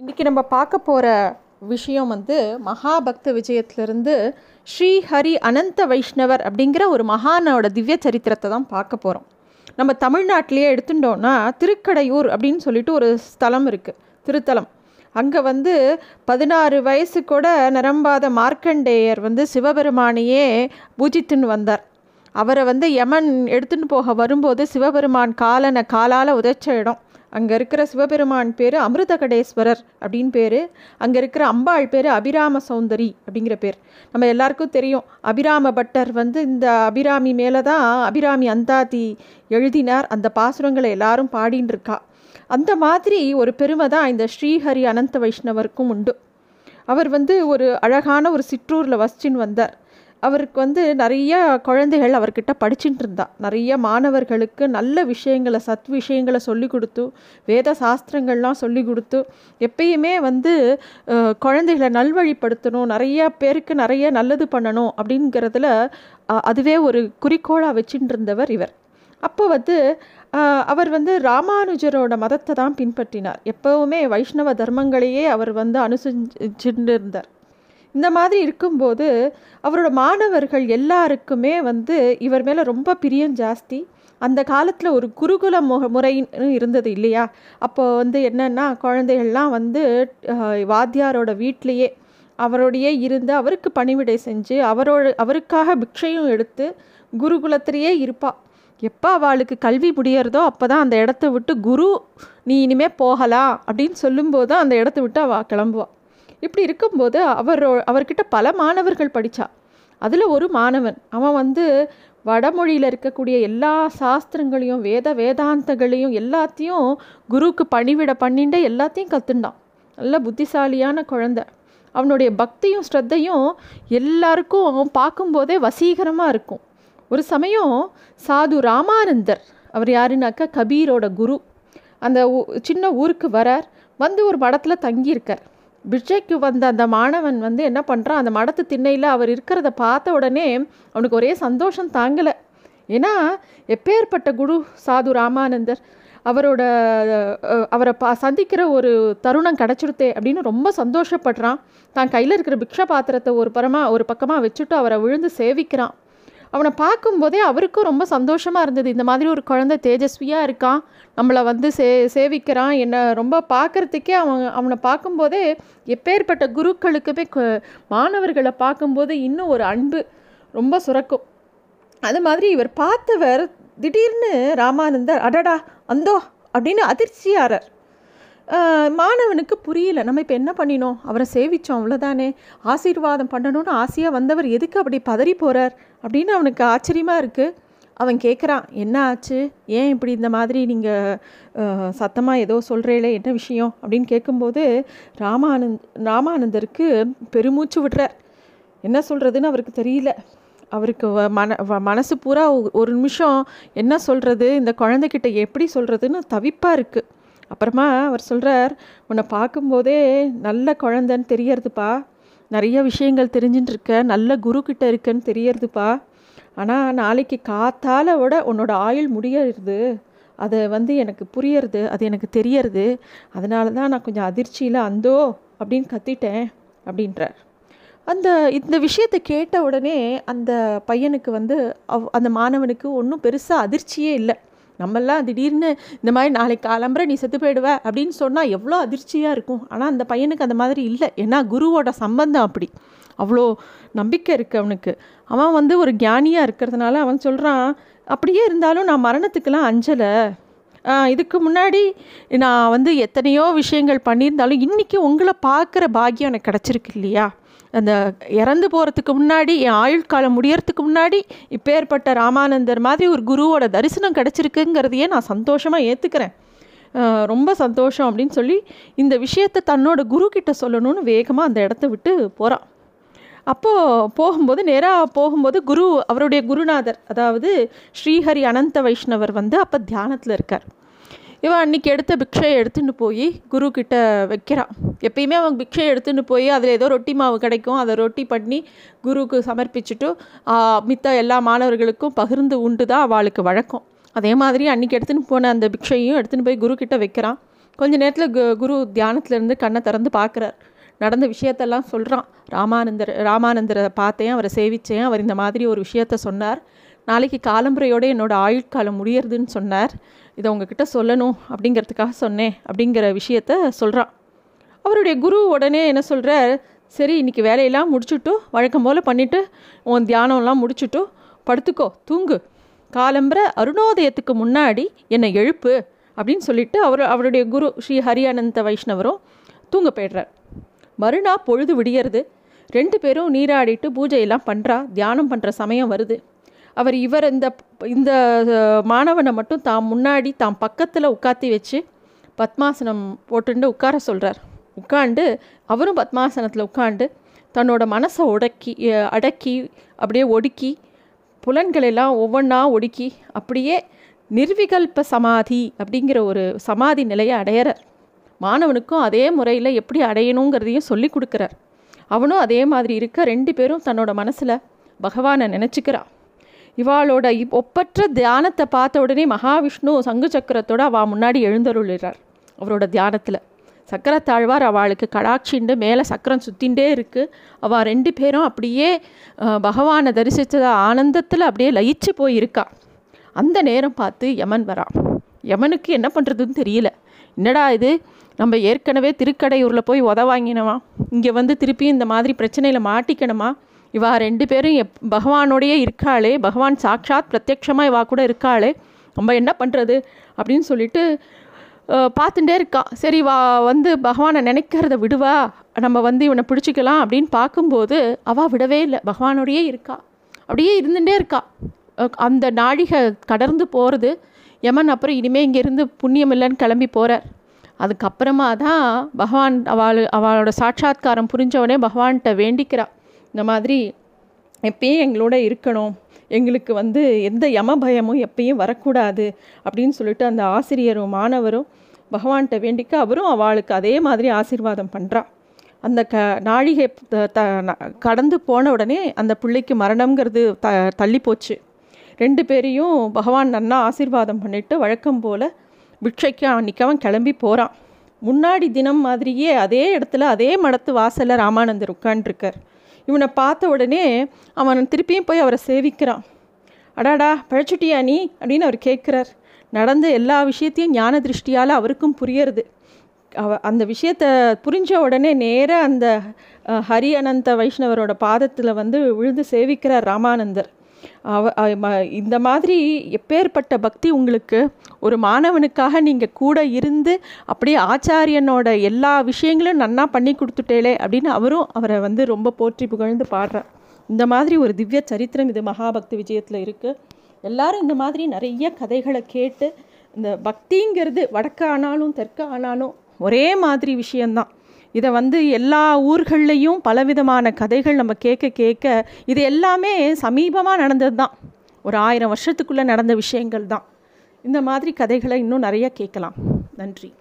இன்றைக்கி நம்ம பார்க்க போகிற விஷயம் வந்து மகாபக்த விஜயத்திலிருந்து ஸ்ரீ ஹரி அனந்த வைஷ்ணவர் அப்படிங்கிற ஒரு மகானோட திவ்ய சரித்திரத்தை தான் பார்க்க போகிறோம் நம்ம தமிழ்நாட்டிலேயே எடுத்துட்டோன்னா திருக்கடையூர் அப்படின்னு சொல்லிட்டு ஒரு ஸ்தலம் இருக்குது திருத்தலம். அங்கே வந்து பதினாறு வயசு கூட நிரம்பாத மார்க்கண்டேயர் வந்து சிவபெருமானையே பூஜித்துன்னு வந்தார். அவரை வந்து யமன் எடுத்துன்னு போக வரும்போது சிவபெருமான் காலனை காலால் உதைச்ச இடம். அங்கே இருக்கிற சிவபெருமான் பேர் அமிர்தகடேஸ்வரர் அப்படின்னு பேர். அங்கே இருக்கிற அம்பாள் பேர் அபிராம சௌந்தரி அப்படிங்கிற பேர். நம்ம எல்லாருக்கும் தெரியும். அபிராம பட்டர் வந்து இந்த அபிராமி மேலே தான் அபிராமி அந்தாதி எழுதினார். அந்த பாசுரங்களை எல்லாரும் பாடின்னு இருக்கா. அந்த மாதிரி ஒரு பெருமை தான் இந்த ஸ்ரீஹரி அனந்த வைஷ்ணவருக்கும் உண்டு. அவர் வந்து ஒரு அழகான ஒரு சிற்றூரில் வசிச்சுன்னு வந்தார். அவருக்கு வந்து நிறைய குழந்தைகள் அவர்கிட்ட படிச்சுட்டு இருந்தா. நிறைய மாணவர்களுக்கு நல்ல விஷயங்களை சத் விஷயங்களை சொல்லி கொடுத்து வேத சாஸ்திரங்கள்லாம் சொல்லி கொடுத்து எப்பயுமே வந்து குழந்தைகளை நல்வழிப்படுத்தணும் நிறைய பேருக்கு நிறைய நல்லது பண்ணணும் அப்படிங்கிறதுல அதுவே ஒரு குறிக்கோளாக வச்சுட்டு இருந்தவர் இவர். அப்போ வந்து அவர் வந்து ராமானுஜரோட மதத்தை தான் பின்பற்றினார். எப்போவுமே வைஷ்ணவ தர்மங்களையே அவர் வந்து அனுசரிச்சுட்டு இருந்தார். இந்த மாதிரி இருக்கும்போது அவரோட மாணவர்கள் எல்லாருக்குமே வந்து இவர் மேலே ரொம்ப பிரியம் ஜாஸ்தி. அந்த காலத்தில் ஒரு குருகுல மு முறைன்னு இருந்தது இல்லையா? அப்போ வந்து என்னென்னா குழந்தைகள்லாம் வந்து வாத்தியாரோட வீட்லேயே அவரோடையே இருந்து அவருக்கு பணிவிடை செஞ்சு அவரோட அவருக்காக பிக்ஷையும் எடுத்து குருகுலத்திலேயே இருப்பா. எப்போ அவளுக்கு கல்வி முடியறதோ அப்போ தான் அந்த இடத்த விட்டு குரு நீ இனிமே போகலாம் அப்படின்னு சொல்லும்போது தான் அந்த இடத்த விட்டு அவள் கிளம்புவாள் இப்படி இருக்கும்போது அவரோ அவர்கிட்ட பல மாணவர்கள் படித்தா அதில் ஒரு மாணவன் அவன் வந்து வடமொழியில் இருக்கக்கூடிய எல்லா சாஸ்திரங்களையும் வேத வேதாந்தங்களையும் எல்லாத்தையும் குருவுக்கு பணிவிட பண்ணிட்டு எல்லாத்தையும் கற்றுண்டான் நல்ல புத்திசாலியான குழந்த. அவனுடைய பக்தியும் ஸ்ரத்தையும் எல்லாருக்கும் அவன் பார்க்கும்போதே வசீகரமாக இருக்கும். ஒரு சமயம் சாது ராமானந்தர் அவர் யாருனாக்கா கபீரோட குரு. அந்த சின்ன ஊருக்கு வரார். வந்து ஒரு மடத்தில் தங்கியிருக்கார். பிட்சைக்கு வந்த அந்த மாணவன் வந்து என்ன பண்ணுறான் அந்த மடத்து திண்ணையில் அவர் இருக்கிறத பார்த்த உடனே அவனுக்கு ஒரே சந்தோஷம் தாங்கலை. ஏன்னா எப்பேற்பட்ட குரு சாது ராமானந்தர் அவரோட அவரை பா சந்திக்கிற ஒரு தருணம் கிடச்சிருத்தே அப்படின்னு ரொம்ப சந்தோஷப்படுறான். தான் கையில் இருக்கிற பிக்ஷா பாத்திரத்தை ஒரு பரமாக ஒரு பக்கமாக வச்சுட்டு அவரை விழுந்து சேவிக்கிறான். அவனை பார்க்கும்போதே அவருக்கும் ரொம்ப சந்தோஷமாக இருந்தது. இந்த மாதிரி ஒரு குழந்தை தேஜஸ்வியாக இருக்கான் நம்மளை வந்து சே சேவிக்கிறான். என்னை ரொம்ப பார்க்கறதுக்கே அவன் அவனை பார்க்கும்போதே எப்பேற்பட்ட குருக்களுக்குமே மாணவர்களை பார்க்கும்போது இன்னும் ஒரு அன்பு ரொம்ப சுரக்கும். அது மாதிரி இவர் பார்த்தவர் திடீர்னு ராமானந்தர் அடடா அந்தோ அப்படின்னு அதிர்ச்சியாரர் மாணவனுக்கு புரியல. நம்ம இப்போ என்ன பண்ணினோம்? அவரை சேவிச்சோம் அவ்வளோதானே ஆசீர்வாதம் பண்ணணும்னு ஆசையாக வந்தவர் எதுக்கு அப்படி பதறி போகிறார் அப்படின்னு அவனுக்கு ஆச்சரியமாக இருக்குது அவன் கேட்குறான் என்ன ஆச்சு? ஏன் இப்படி இந்த மாதிரி நீங்கள் சத்தமாக ஏதோ சொல்கிறீங்களே என்ன விஷயம்? அப்படின்னு கேட்கும்போது ராமானந்த் ராமானந்தருக்கு பெருமூச்சு விடுறார். என்ன சொல்கிறதுன்னு அவருக்கு தெரியல. அவருக்கு வ- மன வ- மனசு பூரா ஒ- ஒரு நிமிஷம் என்ன சொல்கிறது இந்த குழந்தைகிட்ட எப்படி சொல்கிறதுன்னு தவிப்பாக இருக்குது அப்புறமா அவர் சொல்கிறார் உன்னை பார்க்கும்போதே நல்ல குழந்தைன்னு தெரியறதுப்பா. நிறைய விஷயங்கள் தெரிஞ்சுட்டு இருக்க நல்ல குரு கிட்ட இருக்கன்னு தெரியறதுப்பா. ஆனால் நாளைக்கு காத்தால விட உன்னோட ஆயுள் முடியறது. அதை வந்து எனக்கு புரியறது அது எனக்கு தெரியறது. அதனால தான் நான் கொஞ்சம் அதிர்ச்சியில் அந்தோ அப்படின்னு கத்திட்டேன் அப்படின்றார். அந்த இந்த விஷயத்தை கேட்ட உடனே அந்த பையனுக்கு வந்து அவ் அந்த மாணவனுக்கு ஒன்றும் பெருசாக அதிர்ச்சியே இல்லை. நம்மெல்லாம் திடீர்னு இந்த மாதிரி நாளைக்கு காலம்புற நீ செத்து போயிடுவ அப்படின்னு சொன்னால் எவ்வளோ அதிர்ச்சியாக இருக்கும். ஆனால் அந்த பையனுக்கு அந்த மாதிரி இல்லை. ஏன்னா குருவோட சம்பந்தம் அப்படி. அவ்வளோ நம்பிக்கை இருக்குது அவனுக்கு. அவன் வந்து ஒரு ஞானியாக இருக்கிறதுனால அவன் சொல்கிறான் அப்படியே இருந்தாலும் நான் மரணத்துக்கெல்லாம் அஞ்சலை. இதுக்கு முன்னாடி நான் வந்து எத்தனையோ விஷயங்கள் பண்ணியிருந்தாலும் இன்றைக்கி உங்களை பார்க்குற பாக்கியம் எனக்கு கிடச்சிருக்கு இல்லையா? அந்த இறந்து போகிறதுக்கு முன்னாடி என் ஆயுட்காலம் முடியறதுக்கு முன்னாடி இப்பேற்பட்ட ராமானந்தர் மாதிரி ஒரு குருவோட தரிசனம் கிடச்சிருக்குங்கிறதையே நான் சந்தோஷமாக ஏற்றுக்கிறேன் ரொம்ப சந்தோஷம் அப்படின்னு சொல்லி இந்த விஷயத்தை தன்னோட குரு கிட்ட சொல்லணும்னு வேகமாக அந்த இடத்த விட்டு போகிறான் அப்போது போகும்போது நேராக போகும்போது குரு அவருடைய குருநாதர் அதாவது ஸ்ரீஹரி அனந்த வைஷ்ணவர் வந்து அப்போ தியானத்தில் இருக்கார். இவன் அன்னைக்கு எடுத்த பிக்ஷையை எடுத்துன்னு போய் குரு கிட்ட வைக்கிறான் எப்பயுமே அவன் பிக்ஷை எடுத்துன்னு போய் அதில் ஏதோ ரொட்டி மாவு கிடைக்கும். அதை ரொட்டி பண்ணி குருவுக்கு சமர்ப்பிச்சுட்டு மித்த எல்லா மாணவர்களுக்கும் பகிர்ந்து உண்டு தான் அவளுக்கு வழக்கம். அதே மாதிரி அன்னைக்கு எடுத்துன்னு போன அந்த பிக்ஷையும் எடுத்துன்னு போய் குரு கிட்ட வைக்கிறான். கொஞ்ச நேரத்தில் கு குரு தியானத்துலேருந்து கண்ணை திறந்து பார்க்குறார். நடந்த விஷயத்தெல்லாம் சொல்கிறான் ராமானந்தர் ராமானந்தரை பார்த்தேன் அவரை சேவித்தேன் அவர் இந்த மாதிரி ஒரு விஷயத்த சொன்னார். நாளைக்கு காலம்புரையோடு என்னோடய ஆயுட்காலம் முடியறதுன்னு சொன்னார். இதை உங்ககிட்ட சொல்லணும் அப்படிங்கிறதுக்காக சொன்னேன் அப்படிங்கிற விஷயத்த சொல்கிறான் அவருடைய குரு உடனே என்ன சொல்கிறார் சரி இன்றைக்கி வேலையெல்லாம் முடிச்சுட்டு வழக்கம் போல் பண்ணிவிட்டு உன் தியானம்லாம் முடிச்சுட்டு படுத்துக்கோ தூங்கு. காலம்புரை அருணோதயத்துக்கு முன்னாடி என்னை எழுப்பு அப்படின்னு சொல்லிட்டு அவர் அவருடைய குரு ஸ்ரீ ஹரியானந்த வைஷ்ணவரும் தூங்க போய்டுறார். மறுநாள் பொழுது விடியறது. ரெண்டு பேரும் நீராடிட்டு பூஜையெல்லாம் பண்ணுறா தியானம் பண்ணுற சமயம் வருது. அவர் இவர் இந்த இந்த மாணவனை மட்டும் தான் முன்னாடி தாம் பக்கத்தில் உட்காத்தி வச்சு பத்மாசனம் போட்டுண்டு உட்கார சொல்கிறார் உட்காண்டு அவரும் பத்மாசனத்தில் உட்காண்டு தன்னோட மனசை உடக்கி அடக்கி அப்படியே ஒடுக்கி புலன்களெல்லாம் ஒவ்வொன்றா ஒடுக்கி அப்படியே நிர்விகல்ப சமாதி அப்படிங்கிற ஒரு சமாதி நிலையை அடையிறார். மாணவனுக்கும் அதே முறையில் எப்படி அடையணுங்கிறதையும் சொல்லி கொடுக்குறார். அவனும் அதே மாதிரி இருக்க ரெண்டு பேரும் தன்னோட மனசில் பகவானை நினச்சிக்கிறான் இவாளோட ஒப்பற்ற தியானத்தை பார்த்த உடனே மகாவிஷ்ணு சங்கு சக்கரத்தோடு அவள் முன்னாடி எழுந்தருளிறார் அவரோட தியானத்தில். சக்கரத்தாழ்வார் அவளுக்கு கடாட்சிண்டு மேலே சக்கரம் சுத்தின்ண்டே இருக்குது அவள் ரெண்டு பேரும் அப்படியே பகவானை தரிசித்த ஆனந்தத்தில் அப்படியே லயிச்சு போயிருக்கா. அந்த நேரம் பார்த்து யமன் வரான் யமனுக்கு என்ன பண்ணுறதுன்னு தெரியல. என்னடா இது? நம்ம ஏற்கனவே திருக்கடையூரில் போய் உத வாங்கினவா? இங்கே வந்து திருப்பி இந்த மாதிரி பிரச்சனையில் மாட்டிக்கணுமா? இவா ரெண்டு பேரும் எப் பகவானோடையே இருக்காளே பகவான் சாட்சாத் பிரத்யக்ஷமாக இவா கூட இருக்காளே நம்ம என்ன பண்ணுறது அப்படின்னு சொல்லிட்டு பார்த்துட்டே இருக்கா. சரி வா வந்து பகவானை நினைக்கிறத விடுவா நம்ம வந்து இவனை பிடிச்சிக்கலாம் அப்படின்னு பார்க்கும்போது அவள் விடவே இல்லை. பகவானோடையே இருக்கா. அப்படியே இருந்துகிட்டே இருக்கா. அந்த நாழிகை கடர்ந்து போகிறது யமன் அப்புறம் இனிமேல் இங்கேருந்து புண்ணியம் இல்லைன்னு கிளம்பி போகிறார் அதுக்கப்புறமா தான் பகவான் அவள் அவளோட சாட்சாத்காரம் புரிஞ்சவனே பகவான்கிட்ட வேண்டிக்கிறாள் இந்த மாதிரி எப்பயும் எங்களோட இருக்கணும். எங்களுக்கு வந்து எந்த யம பயமும் எப்பயும் வரக்கூடாது அப்படின்னு சொல்லிட்டு அந்த ஆசிரியரும் மாணவரும் பகவான்கிட்ட வேண்டிக்க அவரும் அவளுக்கு அதே மாதிரி ஆசீர்வாதம் பண்ணுறா அந்த க நாழிகை த கடந்து போன உடனே அந்த பிள்ளைக்கு மரணங்கிறது த தள்ளி போச்சு. ரெண்டு பேரையும் பகவான் நன்னா ஆசீர்வாதம் பண்ணிவிட்டு வழக்கம் போல் பிக்ஷைக்கு அன்றைக்கவன் கிளம்பி போகிறான் முன்னாடி தினம் மாதிரியே அதே இடத்துல அதே மடத்து வாசலில் ராமானந்தர் உட்காண்ட்ருக்கார் இவனை பார்த்த உடனே அவன் திருப்பியும் போய் அவரை சேவிக்கிறான். அடாடா பழச்சுட்டியா நீ? அப்படின்னு அவர் கேட்குறார். நடந்த எல்லா விஷயத்தையும் ஞான திருஷ்டியால் அவருக்கும் புரியறது. அவ அந்த விஷயத்த புரிஞ்ச உடனே நேராக அந்த ஹரி அனந்த வைஷ்ணவரோட பாதத்தில் வந்து விழுந்து சேவிக்கிறார் ராமானந்தர். இந்த மாதிரி எப்பேற்பட்ட பக்தி உங்களுக்கு ஒரு மாணவனுக்காக நீங்கள் கூட இருந்து அப்படியே ஆச்சாரியனோட எல்லா விஷயங்களும் நன்னா பண்ணி கொடுத்துட்டேலே அப்படின்னு அவரும் அவரை வந்து ரொம்ப போற்றி புகழ்ந்து பாடுறார். இந்த மாதிரி ஒரு திவ்ய சரித்திரம் இது மகாபக்தி விஜயத்தில் இருக்குது எல்லாரும் இந்த மாதிரி நிறைய கதைகளை கேட்டு இந்த பக்திங்கிறது வடக்க ஆனாலும் தெற்க ஆனாலும் ஒரே மாதிரி விஷயந்தான் இதை வந்து எல்லா ஊர்கள்லேயும் பலவிதமான கதைகள் நம்ம கேட்க கேட்க இது எல்லாமே சமீபமாக நடந்தது தான் ஒரு ஆயிரம் வருஷத்துக்குள்ளே நடந்த விஷயங்கள் தான். இந்த மாதிரி கதைகளை இன்னும் நிறைய கேட்கலாம். நன்றி.